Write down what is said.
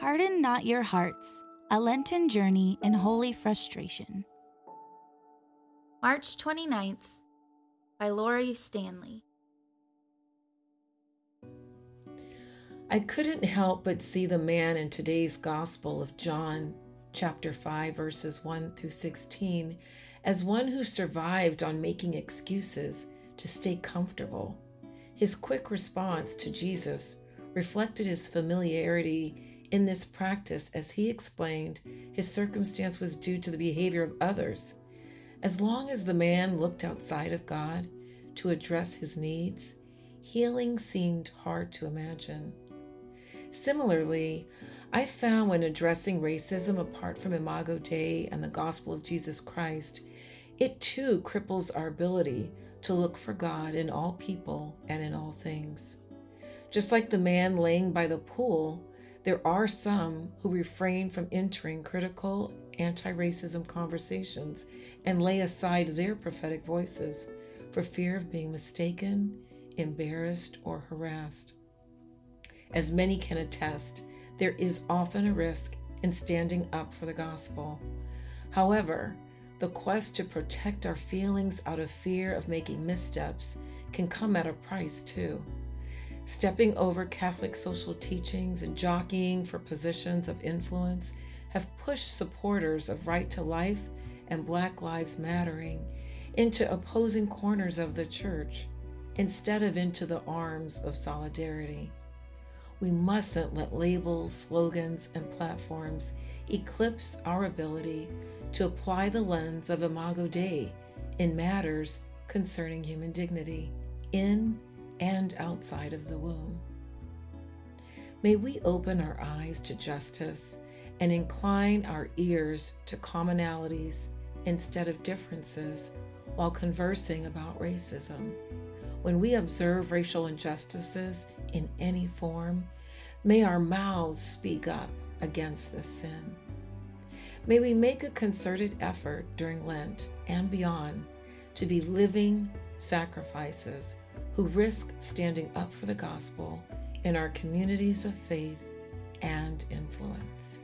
Harden Not Your Hearts A Lenten Journey in Holy Frustration. March 29th by Lori Stanley. I couldn't help but see the man in today's Gospel of John, chapter 5, verses 1 through 16, as one who survived on making excuses to stay comfortable. His quick response to Jesus reflected his familiarity in this practice, as he explained, his circumstance was due to the behavior of others. As long as the man looked outside of God to address his needs, healing seemed hard to imagine. Similarly, I found when addressing racism apart from Imago Dei and the gospel of Jesus Christ, it too cripples our ability to look for God in all people and in all things. Just like the man laying by the pool, there are some who refrain from entering critical anti racism conversations and lay aside their prophetic voices for fear of being mistaken, embarrassed, or harassed. As many can attest, there is often a risk in standing up for the gospel. However, the quest to protect our feelings out of fear of making missteps can come at a price too stepping over Catholic social teachings and jockeying for positions of influence have pushed supporters of right to life and Black Lives Mattering into opposing corners of the church instead of into the arms of solidarity. We mustn't let labels, slogans, and platforms eclipse our ability to apply the lens of Imago Dei in matters concerning human dignity in and outside of the womb. May we open our eyes to justice and incline our ears to commonalities instead of differences while conversing about racism. When we observe racial injustices in any form, may our mouths speak up against this sin. May we make a concerted effort during Lent and beyond to be living sacrifices who risk standing up for the gospel in our communities of faith and influence.